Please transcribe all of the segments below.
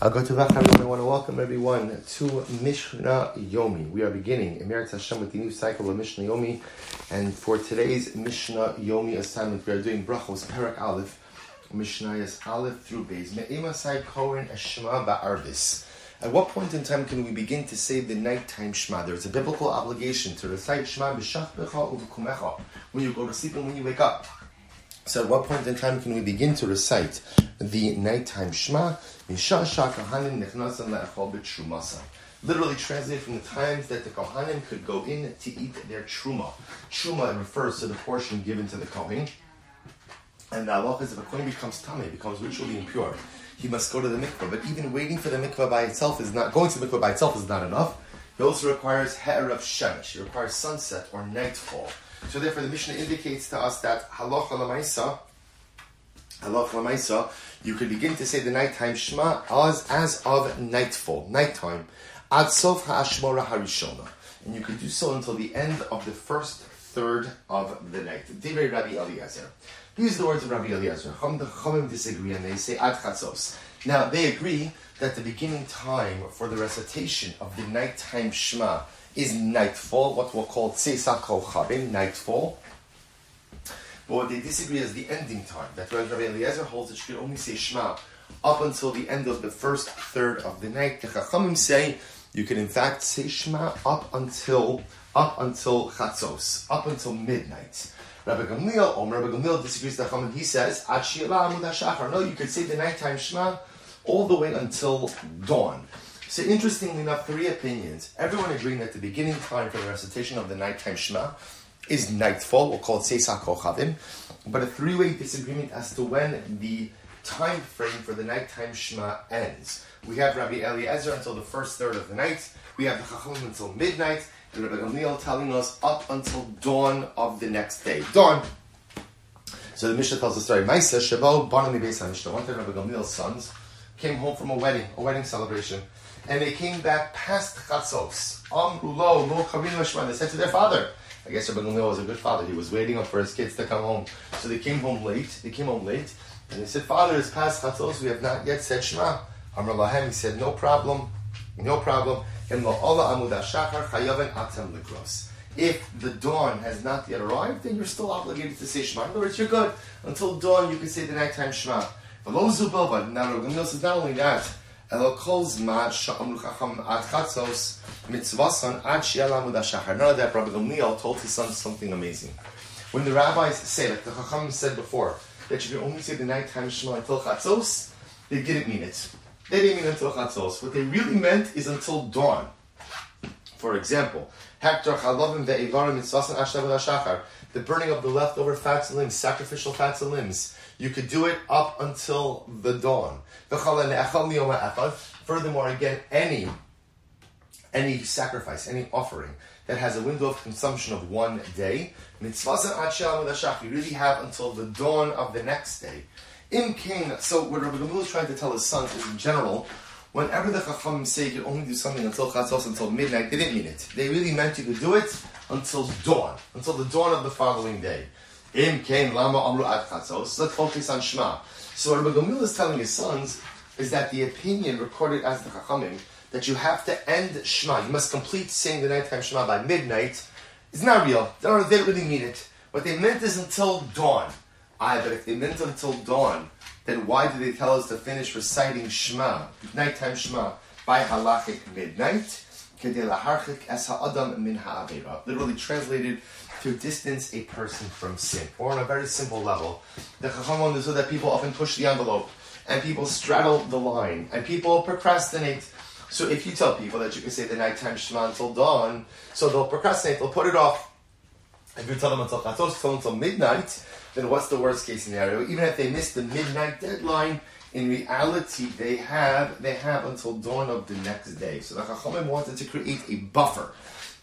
I go to vacharim. I want to welcome everyone to Mishnah Yomi. We are beginning Emeretz Hashem with the new cycle of Mishnah Yomi, and for today's Mishnah Yomi assignment, we are doing Brachos Perak Aleph, Mishnayas Aleph through Beis. Me'emasai Kohen Shema Ba'arvis. At what point in time can we begin to say the nighttime Shema? There is a biblical obligation to recite Shema b'shach becha when you go to sleep and when you wake up. So at what point in time can we begin to recite the nighttime Shema? Literally translated from the times that the Kohanim could go in to eat their truma. Truma refers to the portion given to the Kohen. And the halacha is if a Kohen becomes tamei, becomes ritually impure, he must go to the mikvah. But even waiting for the mikvah by itself is not, going to the mikvah by itself is not enough. He also requires he'er of shemesh. He requires sunset or nightfall. So therefore, the Mishnah indicates to us that halacha lamaisa, halacha lamaisa, you could begin to say the nighttime Shema as, as of nightfall, nighttime, ad sof ha'ashmora harishona, and you could do so until the end of the first third of the night. Divrei Rabbi Eliezer. These are the words of Rabbi Eliezer. Chum the Chumim disagree and they say ad chatzos. Now they agree that the beginning time for the recitation of the nighttime Shema is nightfall, what we'll call Tseisa Chabim, nightfall. But what they disagree is the ending time. That Rabbi Eliezer holds that you can only say Shema up until the end of the first third of the night. The Chachamim say you can in fact say Shema up until up until Chatzos, up until midnight. Rabbi Gamliel, or Rabbi Gamliel disagrees with the Chachamim. He says, Ad No, you could say the nighttime Shema all the way until dawn. So interestingly enough, three opinions. Everyone agreeing that the beginning time for the recitation of the nighttime Shema is nightfall, we'll call it Seisa Kochavim, but a three-way disagreement as to when the time frame for the nighttime Shema ends. We have Rabbi Eliezer until the first third of the night, we have the Chachamim until midnight, and Rabbi Gamliel telling us up until dawn of the next day. Dawn! So the Mishnah tells the story. Maisa Shavo Banami Beis. One time Rabbi Gamliel's sons came home from a wedding, a wedding celebration and they came back past Chatzos. Amrulo, lo kavinu They said to their father, I guess Rabbi Gamliel was a good father. He was waiting up for his kids to come home. So they came home late. They came home late, and they said, Father, it's past Chatzos. We have not yet said Shema. Amr Lahem, he said, no problem, no problem. If the dawn has not yet arrived, then you're still obligated to say Shema. In other words, you're good. Until dawn, you can say the nighttime Shema. Not only that, Elo kol zman sha'amru chacham ad chatzos mitzvasan ad shi'alamud ha'shachar. None of that, Rabbi Gamliel told his son something amazing. When the rabbis say, like the chacham said before, that you can only say the nighttime Shema until chatzos, they didn't mean it. They didn't mean until chatzos. What they really meant is until dawn. For example, Hekter chalovim ve'evarim mitzvasan ashavud ha'shachar. The burning of the leftover fats and limbs, sacrificial fats and limbs. You could do it up until the dawn. Furthermore, again, any any sacrifice, any offering that has a window of consumption of one day, you really have until the dawn of the next day. Im king, so what Rabbi Gamliel is trying to tell his sons is in general, whenever the Chacham say you only do something until Chatzos, until midnight, they didn't mean it. They really meant you could do it until dawn, until the dawn of the following day. Im king lama amru ad Chatzos. Let's focus on Shema. So what Rabbi Gamliel is telling his sons is that the opinion recorded as the Chachamim that you have to end Shema, you must complete saying the nighttime Shema by midnight, is not real. They don't, they don't really mean it. What they meant is until dawn. Aye, but if they meant until dawn, then why do they tell us to finish reciting Shema, nighttime Shema, by halachic midnight? Literally translated to distance a person from sin, or on a very simple level. The Chacham understood that people often push the envelope and people straddle the line, and people procrastinate. So if you tell people that you can say the nighttime Shema until dawn, so they'll procrastinate, they'll put it off. If you tell them until Chatzos, tell them until midnight, then what's the worst case scenario? Even if they miss the midnight deadline, in reality they have they have until dawn of the next day. So the Chachamim wanted to create a buffer.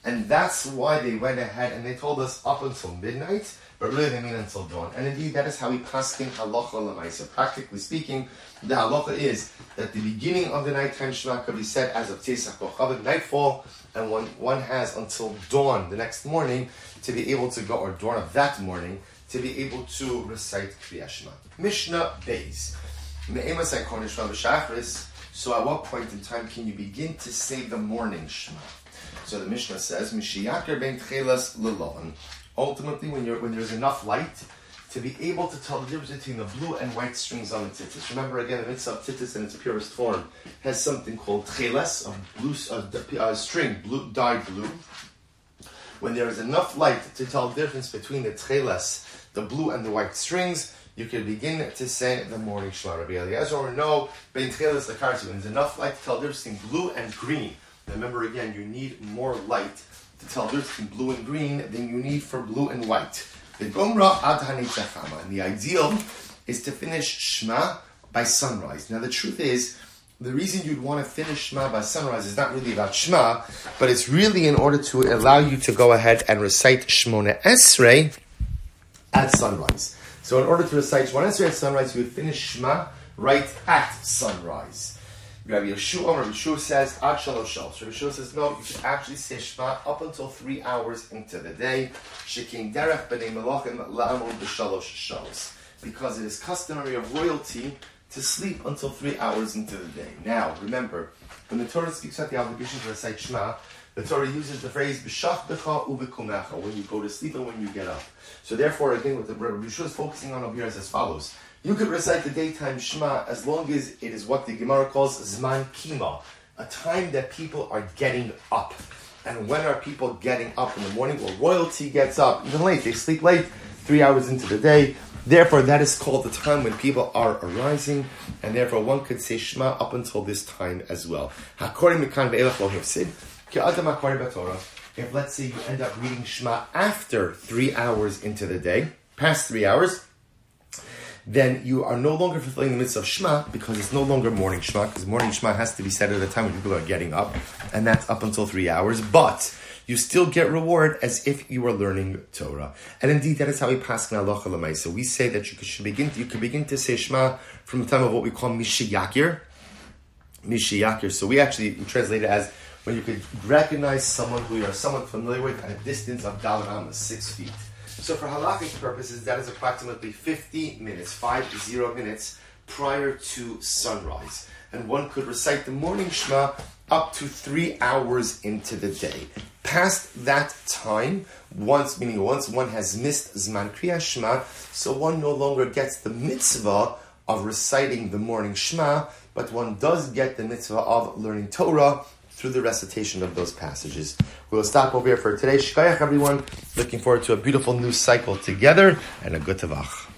And that's why they went ahead and they told us up until midnight, but really they mean until dawn. And indeed, that is how we paskin halacha lemaisa. Practically speaking, the halacha is that the beginning of the nighttime shema could be said as of Tesach Kochavim, nightfall, and one, one has until dawn the next morning to be able to go, or dawn of that morning, to be able to recite Kriyat Shema. Mishnah Beis. So at what point in time can you begin to say the morning Shema? So the Mishnah says, Mishiyaker ben tchelas lelon. Ultimately, when, you're, when there's enough light, to be able to tell the difference between the blue and white strings on the tzitzis. Remember again, the mitzvah of tzitzis in its purest form has something called tcheles, a blue a, a string, blue, dyed blue. When there is enough light to tell the difference between the tcheles, the blue and the white strings, you can begin to say the morning Shema. Rabbi Eliezer or no, ben tcheles the there's enough light to tell the difference between blue and green. Remember again, you need more light to tell the difference blue and green than you need for blue and white. The Gomra and the ideal is to finish Shema by sunrise. Now the truth is, the reason you'd want to finish Shema by sunrise is not really about Shema, but it's really in order to allow you to go ahead and recite Shmona Esrei at sunrise. So in order to recite Shmona Esrei at sunrise, you would finish Shema right at sunrise. Rabbi Yehoshua, um, Rabbi Yehoshua says, Ad Shalosh Shalosh. Rabbi Yehoshua says, no, you should actually say Shema up until three hours into the day. Shekin Derech B'nei Melachim La'amol B'Shalosh Shalosh. Because it is customary of royalty to sleep until three hours into the day. Now, remember, when the Torah speaks about the obligation to recite Shema, the Torah uses the phrase "b'shach b'cha u'b'kumecha" when you go to sleep and when you get up. So, therefore, again, what the Rabbi Yehoshua is focusing on over here is as follows: you could recite the daytime Shema as long as it is what the Gemara calls Zman Kima, a time that people are getting up. And when are people getting up in the morning? Well, royalty gets up even late. They sleep late, three hours into the day. Therefore, that is called the time when people are arising, and therefore one could say Shema up until this time as well. If let's say you end up reading Shema after three hours into the day, past three hours, then you are no longer fulfilling the mitzvah of Shema because it's no longer morning Shema, because morning Shema has to be said at a time when people are getting up, and that's up until three hours. But you still get reward as if you were learning Torah. And indeed, that is how we pass in halacha l'may. So we say that you should begin. To, you can begin to say Shema from the time of what we call mishiyakir. Mishiyakir. So we actually translate it as when you could recognize someone who you are somewhat familiar with at a distance of dalam six feet. So for halakhic purposes, that is approximately 50 minutes, 50 minutes prior to sunrise. And one could recite the morning Shema up to three hours into the day. Past that time, once, meaning once one has missed Zman Kriya Shema, so one no longer gets the mitzvah of reciting the morning Shema, but one does get the mitzvah of learning Torah through the recitation of those passages. We'll stop over here for today. Shkayach, everyone. Looking forward to a beautiful new cycle together and a good tavach.